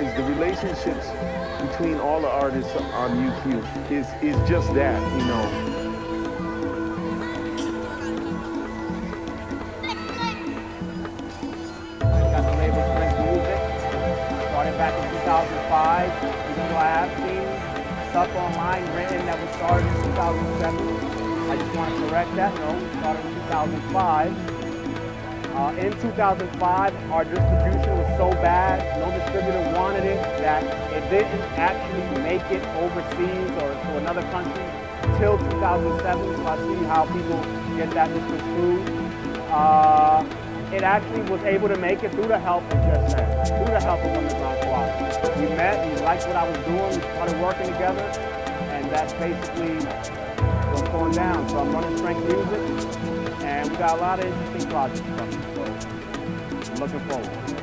the, the relationships between all the artists on UQ is, is just that, you know? got the label Strength Music. Started back in 2005. Even though I have seen stuff online written that was started in 2007, I just want to correct that. No, started in 2005. Uh, in 2005, our distribution was so bad, distributor wanted it, that it didn't actually make it overseas or to another country till 2007. So I see how people get that misconstrued. Uh, it actually was able to make it through the help of Jus Ed, through the help of Underground Squad. We met, we liked what I was doing, we started working together, and that's basically what's going down. So I'm running Strength Music, and we got a lot of interesting projects coming, so I'm looking forward.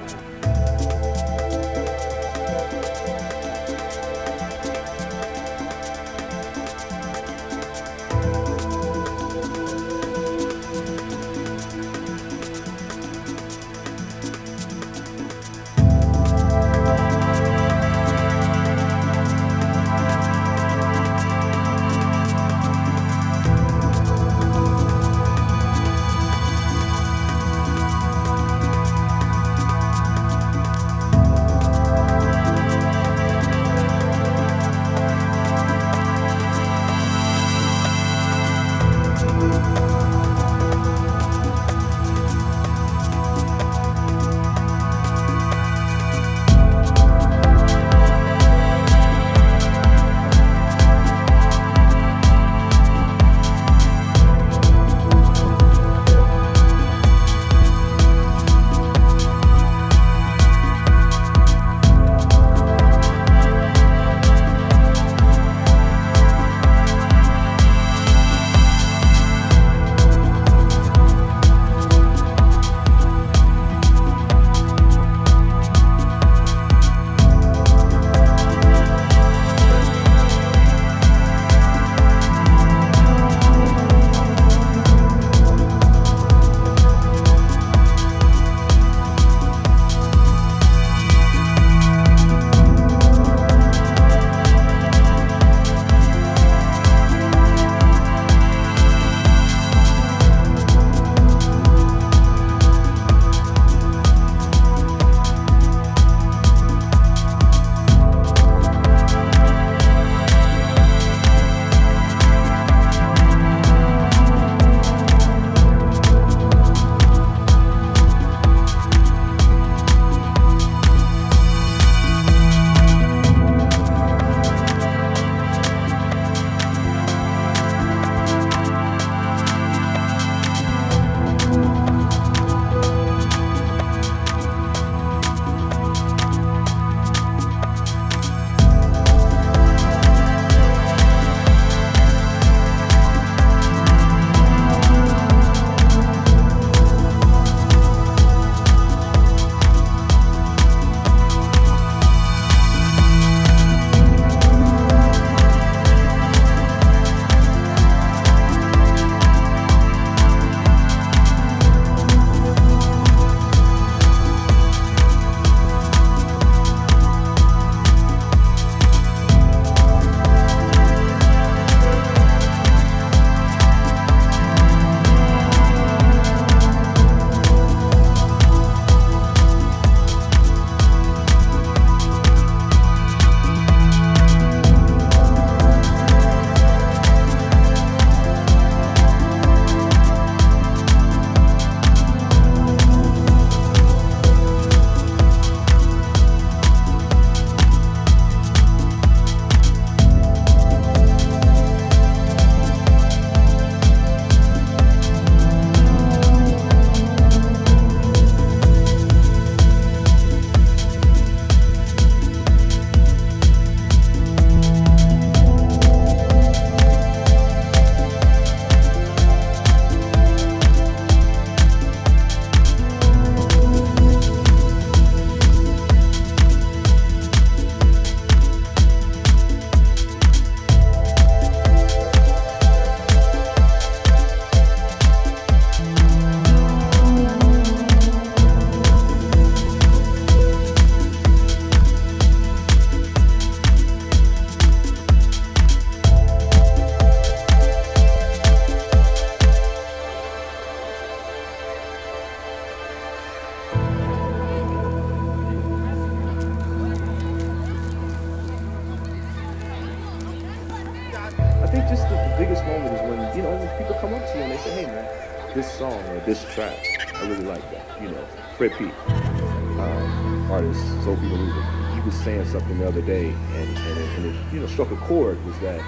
That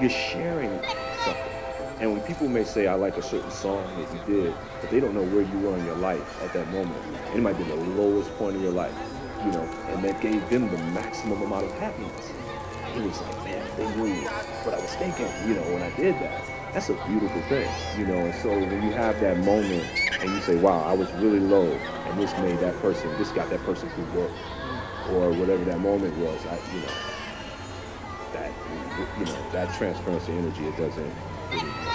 you're sharing something. And when people may say, I like a certain song that you did, but they don't know where you were in your life at that moment. It might be the lowest point of your life, you know, and that gave them the maximum amount of happiness. It was like, man, they knew what I was thinking, you know, when I did that. That's a beautiful thing, you know, and so when you have that moment and you say, wow, I was really low, and this made that person, this got that person through work, or whatever that moment was, I, you know, you know that transference of energy it doesn't